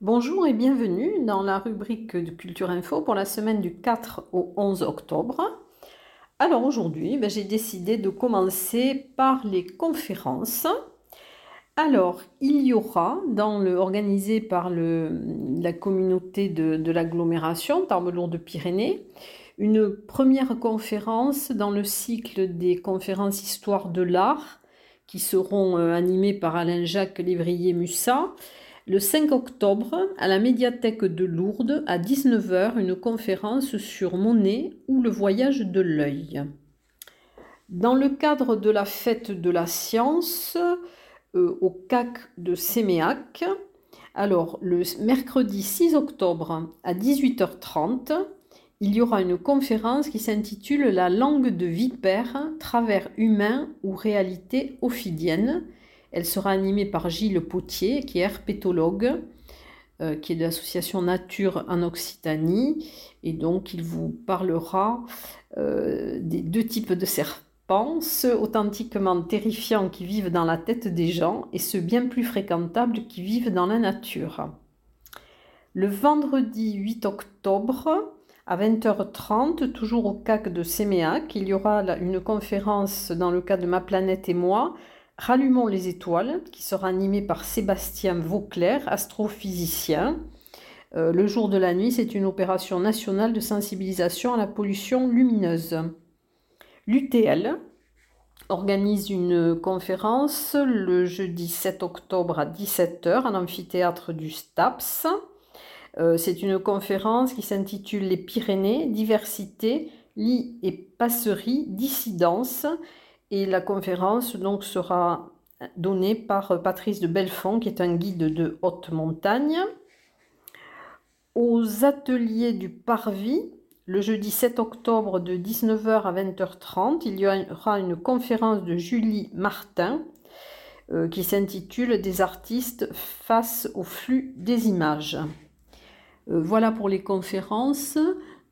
Bonjour et bienvenue dans la rubrique de Culture Info pour la semaine du 4 au 11 octobre. Alors aujourd'hui, ben, j'ai décidé de commencer par les conférences. Alors, il y aura, dans le, organisé par la communauté de, l'agglomération Tarbes-Lourdes-Pyrénées, une première conférence dans le cycle des conférences Histoire de l'art qui seront euh, animées par Alain-Jacques Lévrier-Mussat. Le 5 octobre, à la médiathèque de Lourdes, à 19h, une conférence sur Monet ou le voyage de l'œil. Dans le cadre de la fête de la science, euh, au CAC de Séméac. Alors, le mercredi 6 octobre à 18h30, il y aura une conférence qui s'intitule La langue de vipère, travers humain ou réalité ophidienne. Elle sera animée par Gilles Potier, qui est herpétologue, euh, qui est de l'association Nature en Occitanie. Et donc, il vous parlera euh, des deux types de serpents ceux authentiquement terrifiants qui vivent dans la tête des gens et ceux bien plus fréquentables qui vivent dans la nature. Le vendredi 8 octobre, à 20h30, toujours au CAC de Séméac, il y aura une conférence dans le cadre de Ma planète et moi, Rallumons les étoiles, qui sera animée par Sébastien Vauclair, astrophysicien. Euh, le jour de la nuit, c'est une opération nationale de sensibilisation à la pollution lumineuse. L'UTL organise une conférence le jeudi 7 octobre à 17h en amphithéâtre du STAPS. Euh, c'est une conférence qui s'intitule Les Pyrénées, diversité, lit et passerie, dissidence. Et la conférence donc sera donnée par Patrice de Belfond, qui est un guide de haute montagne. Aux ateliers du Parvis, le jeudi 7 octobre de 19h à 20h30, il y aura une conférence de Julie Martin euh, qui s'intitule Des artistes face au flux des images. Euh, voilà pour les conférences.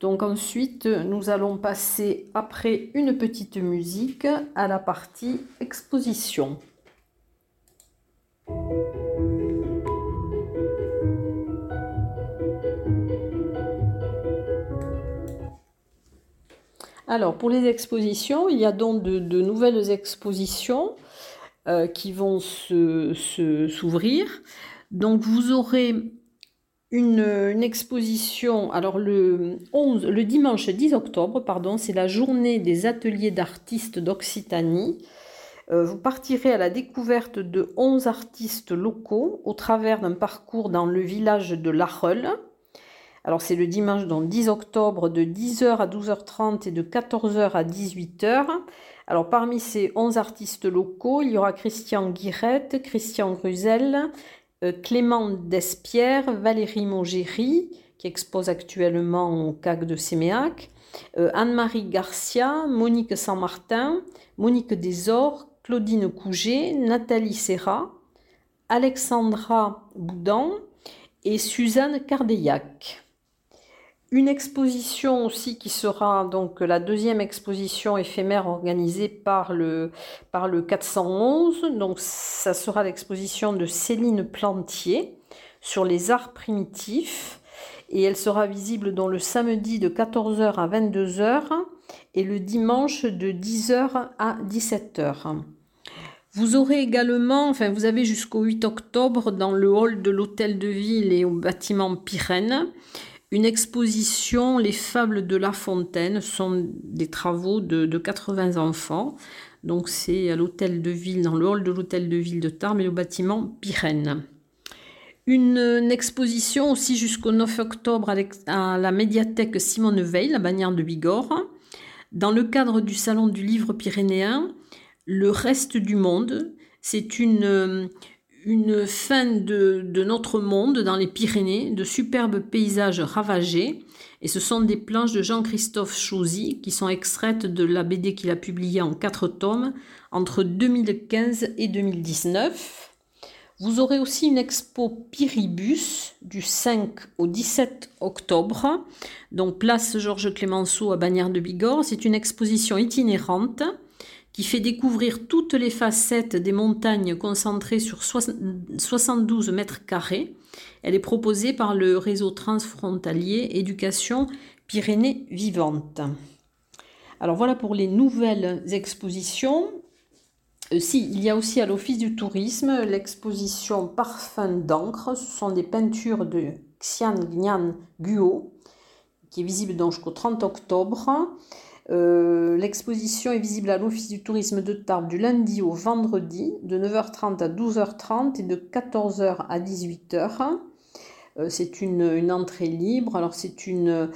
Donc ensuite, nous allons passer après une petite musique à la partie exposition. Alors, pour les expositions, il y a donc de, nouvelles expositions euh, qui vont s'ouvrir. donc, vous aurez une, exposition, alors le, 11, le dimanche 10 octobre, pardon, c'est la journée des ateliers d'artistes d'Occitanie. Euh, vous partirez à la découverte de 11 artistes locaux au travers d'un parcours dans le village de Lareule. Alors c'est le dimanche donc 10 octobre de 10h à 12h30 et de 14h à 18h. Alors parmi ces 11 artistes locaux, il y aura Christian Guirette, Christian Gruzel, Clément Despierre, Valérie Mogéry, qui expose actuellement au CAC de Séméac, euh, Anne-Marie Garcia, Monique Saint-Martin, Monique Desor, Claudine Couget, Nathalie Serra, Alexandra Boudan et Suzanne Cardeillac. Une exposition aussi qui sera donc la deuxième exposition éphémère organisée par le, par le 411. Donc ça sera l'exposition de Céline Plantier sur les arts primitifs et elle sera visible dans le samedi de 14h à 22h et le dimanche de 10h à 17h. Vous aurez également, enfin vous avez jusqu'au 8 octobre dans le hall de l'hôtel de ville et au bâtiment Pyrène une exposition, Les Fables de La Fontaine, sont des travaux de, 80 enfants. Donc c'est à l'hôtel de ville, dans le hall de l'hôtel de ville de Tarbes et au bâtiment Pyrène. Une, exposition aussi jusqu'au 9 octobre à, la médiathèque Simone Veil, la bannière de Bigorre. Dans le cadre du Salon du Livre pyrénéen, Le reste du monde, c'est une, une fin de, notre monde dans les Pyrénées, de superbes paysages ravagés. Et ce sont des planches de Jean-Christophe Chauzy qui sont extraites de la BD qu'il a publiée en quatre tomes entre 2015 et 2019. Vous aurez aussi une expo Pyribus du 5 au 17 octobre, donc place Georges Clémenceau à Bagnères de Bigorre. C'est une exposition itinérante qui fait découvrir toutes les facettes des montagnes concentrées sur 72 mètres carrés. Elle est proposée par le réseau transfrontalier Éducation Pyrénées Vivantes. Alors voilà pour les nouvelles expositions. Euh, si, il y a aussi à l'Office du tourisme l'exposition Parfum d'encre. Ce sont des peintures de Xian Gnan Guo, qui est visible jusqu'au 30 octobre. Euh, l'exposition est visible à l'Office du tourisme de Tarbes du lundi au vendredi, de 9h30 à 12h30 et de 14h à 18h. Euh, c'est une, entrée libre. Alors c'est une,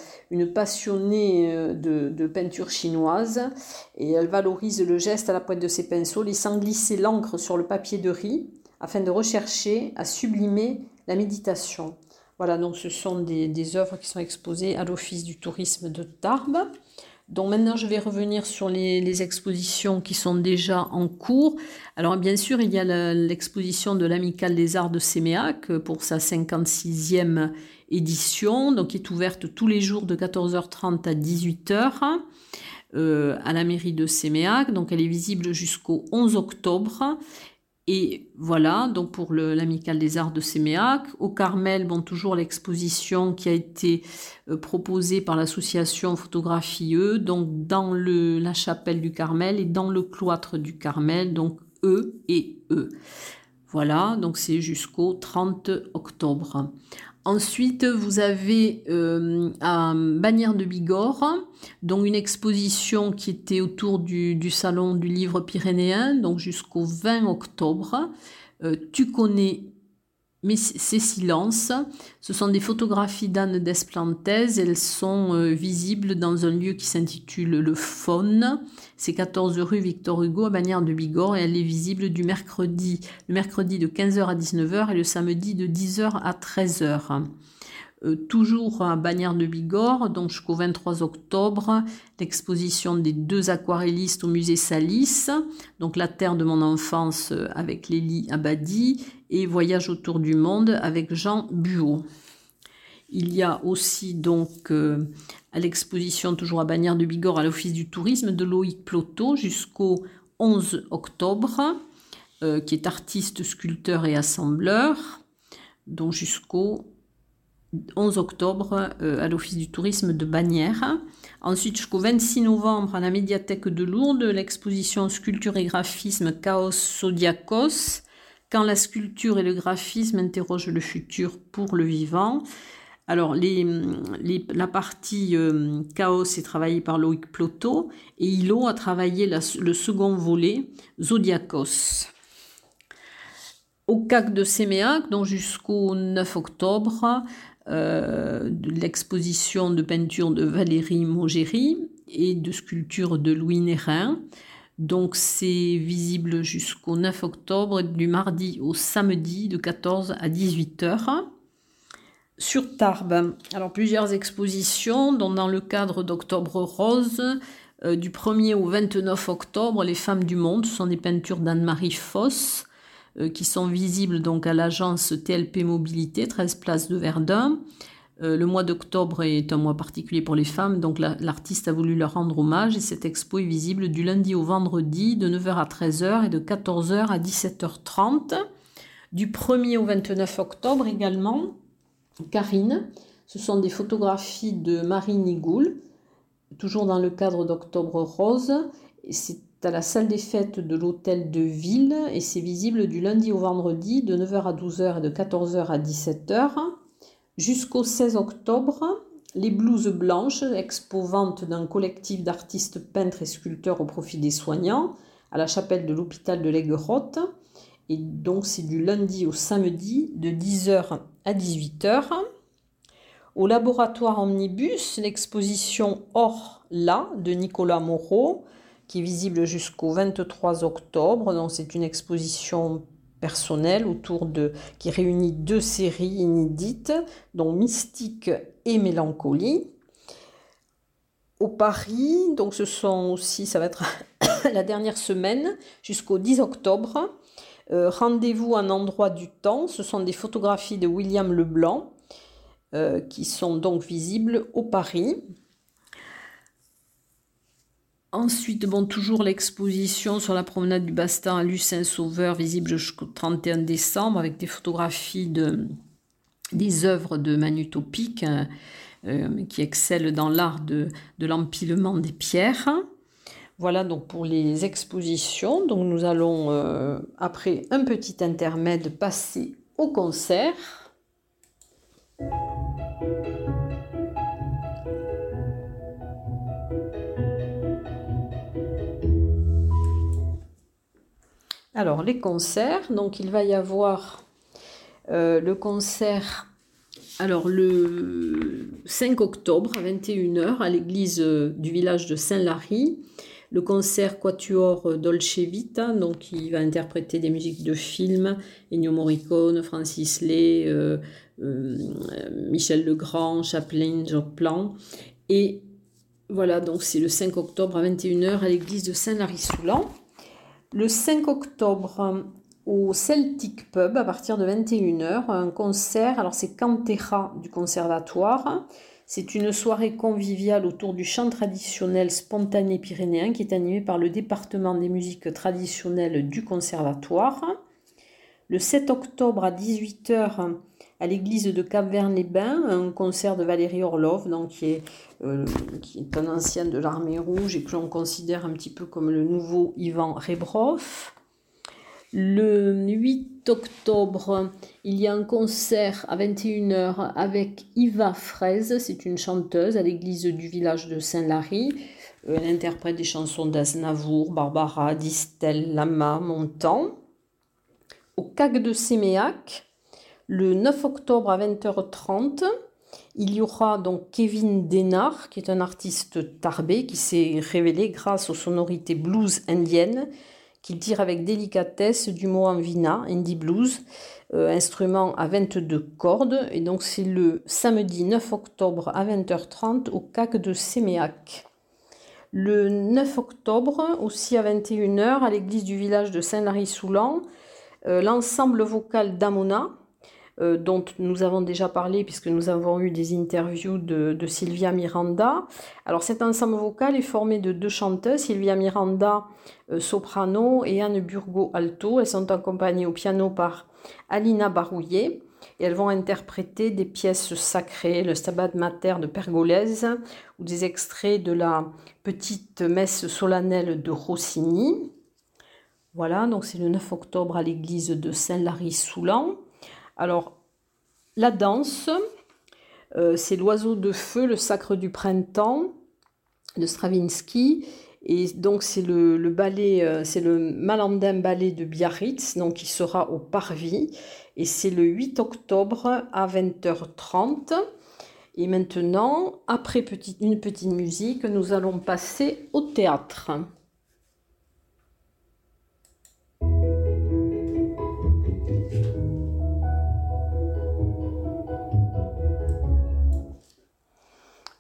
passionnée euh, de, peinture chinoise et elle valorise le geste à la pointe de ses pinceaux, laissant glisser l'encre sur le papier de riz afin de rechercher à sublimer la méditation. Voilà, donc ce sont des œuvres qui sont exposées à l'Office du tourisme de Tarbes. Donc maintenant, je vais revenir sur les, expositions qui sont déjà en cours. Alors bien sûr, il y a l'exposition de l'Amicale des Arts de Séméac pour sa 56e édition, donc qui est ouverte tous les jours de 14h30 à 18h. Euh, à la mairie de Séméac, donc elle est visible jusqu'au 11 octobre et voilà, donc pour l'Amicale des Arts de Séméac. Au Carmel, bon, toujours l'exposition qui a été euh, proposée par l'association Photographie E, donc dans le, la chapelle du Carmel et dans le cloître du Carmel, donc E et E. Voilà, donc c'est jusqu'au 30 octobre. Ensuite, vous avez euh, à de Bigorre, donc une exposition qui était autour du, salon du livre pyrénéen, donc jusqu'au 20 octobre. Euh, tu connais mais ces silences, ce sont des photographies d'Anne Desplantes. Elles sont euh, visibles dans un lieu qui s'intitule Le Faune. C'est 14 rue Victor Hugo à Bagnères de Bigorre et elle est visible du mercredi, le mercredi de 15h à 19h et le samedi de 10h à 13h. Euh, toujours à Bagnères de Bigorre, donc jusqu'au 23 octobre, l'exposition des deux aquarellistes au musée Salis, donc La Terre de mon enfance euh, avec Lélie Abadi et Voyage autour du monde avec Jean Buot. Il y a aussi donc euh, à l'exposition toujours à Bagnères de Bigorre à l'Office du tourisme de Loïc Ploto jusqu'au 11 octobre, qui est artiste, sculpteur et assembleur, donc jusqu'au 11 octobre euh, à l'Office du tourisme de Bagnères. Ensuite, jusqu'au 26 novembre, à la médiathèque de Lourdes, l'exposition Sculpture et graphisme Chaos Zodiacos, quand la sculpture et le graphisme interrogent le futur pour le vivant. Alors, la partie euh, Chaos est travaillée par Loïc Ploto et Hilo a travaillé le second volet, Zodiacos. Au CAC de Séméac, donc jusqu'au 9 octobre, euh, l'exposition de peinture de Valérie Mogéry et de sculpture de Louis Nérin. Donc c'est visible jusqu'au 9 octobre, du mardi au samedi de 14 à 18 heures. Sur Tarbes, alors plusieurs expositions, dont dans le cadre d'Octobre Rose, euh, du 1er au 29 octobre, Les Femmes du Monde, ce sont des peintures d'Anne-Marie Foss. Euh, qui sont visibles donc à l'agence TLP Mobilité, 13 places de Verdun. Euh, le mois d'octobre est un mois particulier pour les femmes, donc l'artiste a voulu leur rendre hommage et cette expo est visible du lundi au vendredi de 9h à 13h et de 14h à 17h30. Du 1er au 29 octobre également, Karine, ce sont des photographies de Marie Nigoul, toujours dans le cadre d'Octobre Rose. C'est à la salle des fêtes de l'hôtel de ville et c'est visible du lundi au vendredi de 9h à 12h et de 14h à 17h. Jusqu'au 16 octobre, les blouses blanches, expo vente d'un collectif d'artistes peintres et sculpteurs au profit des soignants à la chapelle de l'hôpital de l'Aiguerotte. Et donc c'est du lundi au samedi de 10h à 18h. Au laboratoire Omnibus, l'exposition Or là de Nicolas Moreau qui est visible jusqu'au 23 octobre. Donc c'est une exposition personnelle autour de qui réunit deux séries inédites, dont Mystique et Mélancolie. Au Paris, donc ce sont aussi, ça va être la dernière semaine jusqu'au 10 octobre. Euh, rendez-vous un endroit du temps. Ce sont des photographies de William Leblanc euh, qui sont donc visibles au Paris. Ensuite, bon, toujours l'exposition sur la promenade du Bastan à Lucin-Sauveur, visible jusqu'au 31 décembre, avec des photographies de, des œuvres de Manu Topic, hein, euh, qui excellent dans l'art de, l'empilement des pierres. Voilà donc pour les expositions. Donc nous allons, euh, après un petit intermède, passer au concert. Alors, les concerts, donc il va y avoir euh, le concert alors le 5 octobre à 21h à l'église euh, du village de Saint-Lary, le concert Quatuor Dolce Vita, donc il va interpréter des musiques de films, Ennio Morricone, Francis Lay, euh, Michel Legrand, Chaplin, Joplin. Et voilà, donc c'est le 5 octobre à 21h à l'église de Saint-Lary-Soulan. Le 5 octobre, au Celtic Pub, à partir de 21h, un concert. Alors, c'est Cantera du Conservatoire. C'est une soirée conviviale autour du chant traditionnel spontané pyrénéen qui est animé par le département des musiques traditionnelles du Conservatoire. Le 7 octobre à 18h, à l'église de Cap-Vert-les-Bains, un concert de Valérie Orlov, donc qui, est, euh, qui est un ancien de l'armée rouge et que l'on considère un petit peu comme le nouveau Ivan Rebrov. Le 8 octobre, il y a un concert à 21h avec Iva Fraise, c'est une chanteuse à l'église du village de Saint-Lary. Euh, elle interprète des chansons d'Aznavour, Barbara, Distel, Lama, Montan. Au CAC de Séméac, le 9 octobre à 20h30, il y aura donc Kevin Denard, qui est un artiste tarbé qui s'est révélé grâce aux sonorités blues indiennes qu'il tire avec délicatesse du mot vina, indie blues, euh, instrument à 22 cordes. Et donc c'est le samedi 9 octobre à 20h30 au CAC de Séméac. Le 9 octobre, aussi à 21h, à l'église du village de Saint-Lary-Soulan, euh, l'ensemble vocal d'Amona, euh, dont nous avons déjà parlé puisque nous avons eu des interviews de, Sylvia Miranda. Alors cet ensemble vocal est formé de deux chanteuses, Sylvia Miranda euh, soprano et Anne Burgo alto. Elles sont accompagnées au piano par Alina Barouillet et elles vont interpréter des pièces sacrées, le Stabat Mater de Pergolèse ou des extraits de la petite messe solennelle de Rossini. Voilà, donc c'est le 9 octobre à l'église de Saint-Lary-Soulan. Alors, la danse, euh, c'est l'oiseau de feu, le sacre du printemps de Stravinsky. Et donc, c'est le, ballet, euh, c'est le Malandin ballet de Biarritz, donc qui sera au Parvis. Et c'est le 8 octobre à 20h30. Et maintenant, après une petite musique, nous allons passer au théâtre.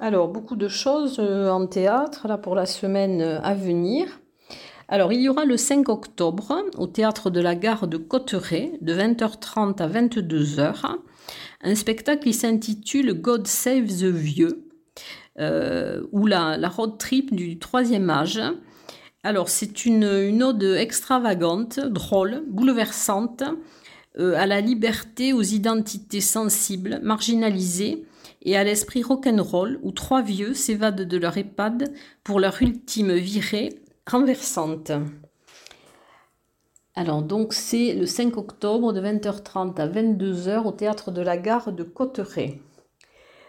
Alors, beaucoup de choses euh, en théâtre là, pour la semaine euh, à venir. Alors, il y aura le 5 octobre au théâtre de la gare de Cotteret, de 20h30 à 22h, un spectacle qui s'intitule God Save the Vieux, euh, ou la, road trip du troisième âge. Alors, c'est une, une, ode extravagante, drôle, bouleversante, à la liberté, aux identités sensibles, marginalisées et à l'esprit rock'n'roll où trois vieux s'évadent de leur EHPAD pour leur ultime virée renversante. Alors donc c'est le 5 octobre de 20h30 à 22h au théâtre de la gare de Cotteret.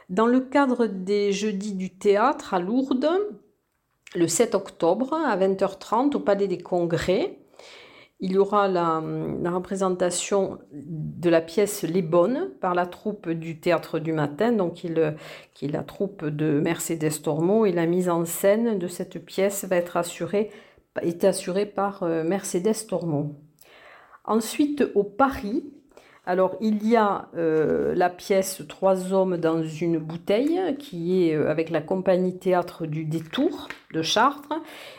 Dans le cadre des jeudis du théâtre à Lourdes, le 7 octobre à 20h30 au Palais des Congrès, il aura la, représentation de la pièce Les Bonnes par la troupe du Théâtre du Matin, donc qui, est la troupe de Mercedes Tormo, et la mise en scène de cette pièce va être assurée, est assurée par euh, Mercedes Tormo. Ensuite, au Paris, Alors, il y a euh, la pièce Trois hommes dans une bouteille, qui est euh, avec la compagnie théâtre du Détour de Chartres.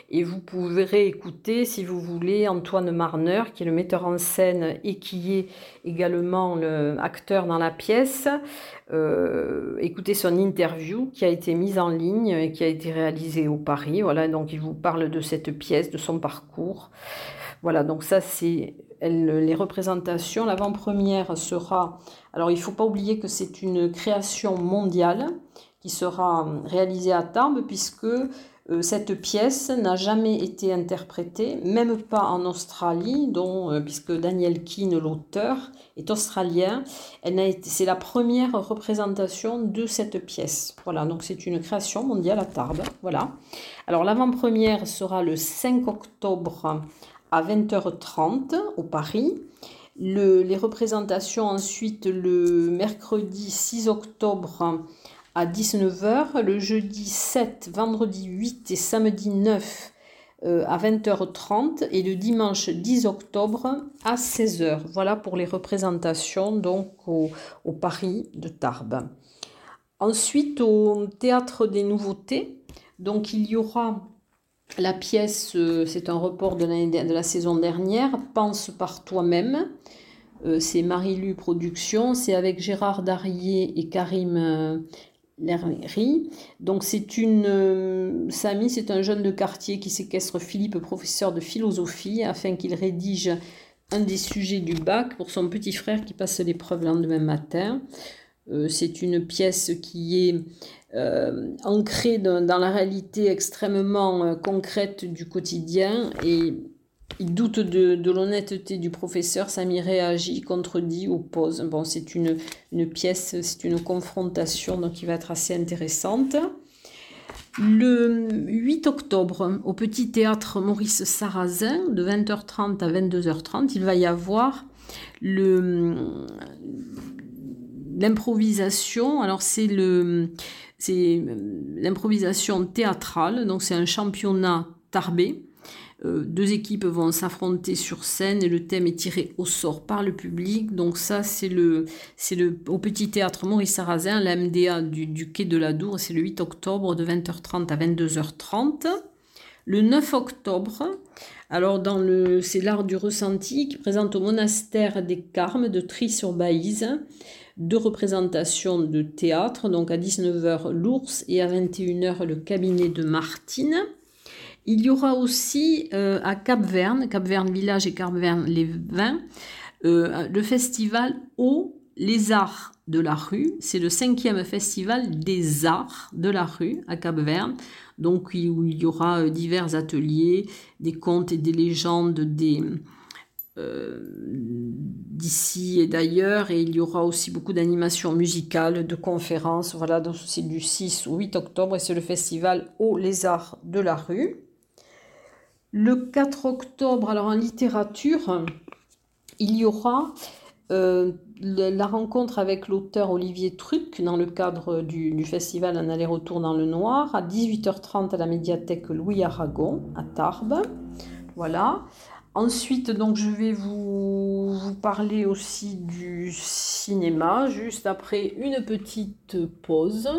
Et vous pourrez écouter, si vous voulez, Antoine Marner, qui est le metteur en scène et qui est également l'acteur dans la pièce. Euh, écoutez son interview qui a été mise en ligne et qui a été réalisée au Paris. Voilà, donc il vous parle de cette pièce, de son parcours. Voilà, donc ça c'est les représentations. L'avant-première sera, alors il ne faut pas oublier que c'est une création mondiale qui sera réalisée à Tarbes puisque euh, cette pièce n'a jamais été interprétée, même pas en Australie, euh, puisque Daniel Keane, l'auteur, est australien. C'est la première représentation de cette pièce. Voilà, donc c'est une création mondiale à Tarbes. Voilà. Alors l'avant-première sera le 5 octobre à 20h30 au Paris. les représentations ensuite le mercredi 6 octobre à 19h, le jeudi 7, vendredi 8 et samedi 9 euh, à 20h30 et le dimanche 10 octobre à 16h. Voilà pour les représentations donc au, au Paris de Tarbes. Ensuite au théâtre des nouveautés, donc il y aura la pièce, euh, c'est un report de, la saison dernière, Pense par toi-même. Euh, c'est Marie-Lu Productions, c'est avec Gérard Darier et Karim euh, Lerry. Donc c'est une... Samy, c'est un jeune de quartier qui séquestre Philippe, professeur de philosophie, afin qu'il rédige un des sujets du bac pour son petit frère qui passe l'épreuve le lendemain matin. C'est une pièce qui est euh, ancré dans, la réalité extrêmement euh, concrète du quotidien et il doute de, l'honnêteté du professeur, Samy réagit, contredit, oppose. Bon, c'est une, pièce, c'est une confrontation donc qui va être assez intéressante. Le 8 octobre, au Petit Théâtre Maurice Sarrazin, de 20h30 à 22h30, il va y avoir l'improvisation. Alors c'est le c'est euh, l'improvisation théâtrale, donc c'est un championnat tarbé. Euh, deux équipes vont s'affronter sur scène et le thème est tiré au sort par le public. Donc ça, c'est le, le au petit théâtre Maurice Sarrazin, la MDA du, du quai de la Dour. C'est le 8 octobre de 20h30 à 22h30. Le 9 octobre, alors dans le, c'est l'art du ressenti qui présente au monastère des Carmes de Tri-sur-Baïse deux représentations de théâtre, donc à 19h l'ours et à 21h le cabinet de Martine. Il y aura aussi euh, à Cap-Verne, Cap-Verne Village et Cap-Verne les Vins, euh, le festival Au les Arts de la rue. C'est le cinquième festival des arts de la rue à Cap-Verne, donc où il y aura euh, divers ateliers, des contes et des légendes, des, euh, d'ici et d'ailleurs et il y aura aussi beaucoup d'animations musicales, de conférences. Voilà, donc c'est du 6 au 8 octobre et c'est le festival Au Lézard de la rue. Le 4 octobre, alors en littérature, il y aura euh, la rencontre avec l'auteur Olivier Truc dans le cadre du, du festival Un aller-retour dans le noir à 18h30 à la médiathèque Louis Aragon à Tarbes. Voilà. Ensuite, donc, je vais vous, parler aussi du cinéma, juste après une petite pause.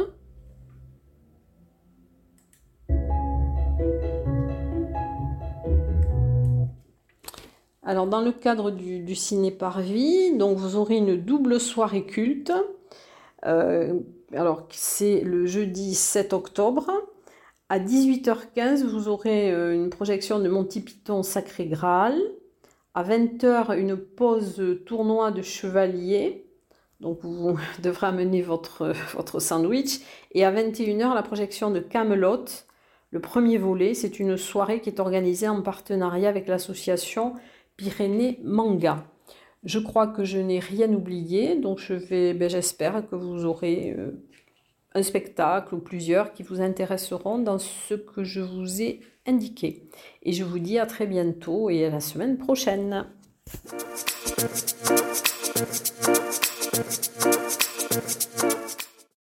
Alors, dans le cadre du, ciné par vie, donc vous aurez une double soirée culte. Euh, alors, c'est le jeudi 7 octobre. À 18h15, vous aurez euh, une projection de Monty Python Sacré Graal. À 20h, une pause tournoi de chevalier. Donc vous devrez amener votre, votre sandwich. Et à 21h, la projection de Camelot, le premier volet. C'est une soirée qui est organisée en partenariat avec l'association Pyrénées Manga. Je crois que je n'ai rien oublié, donc je vais, ben, j'espère que vous aurez euh, un spectacle ou plusieurs qui vous intéresseront dans ce que je vous ai indiqué. Et je vous dis à très bientôt et à la semaine prochaine.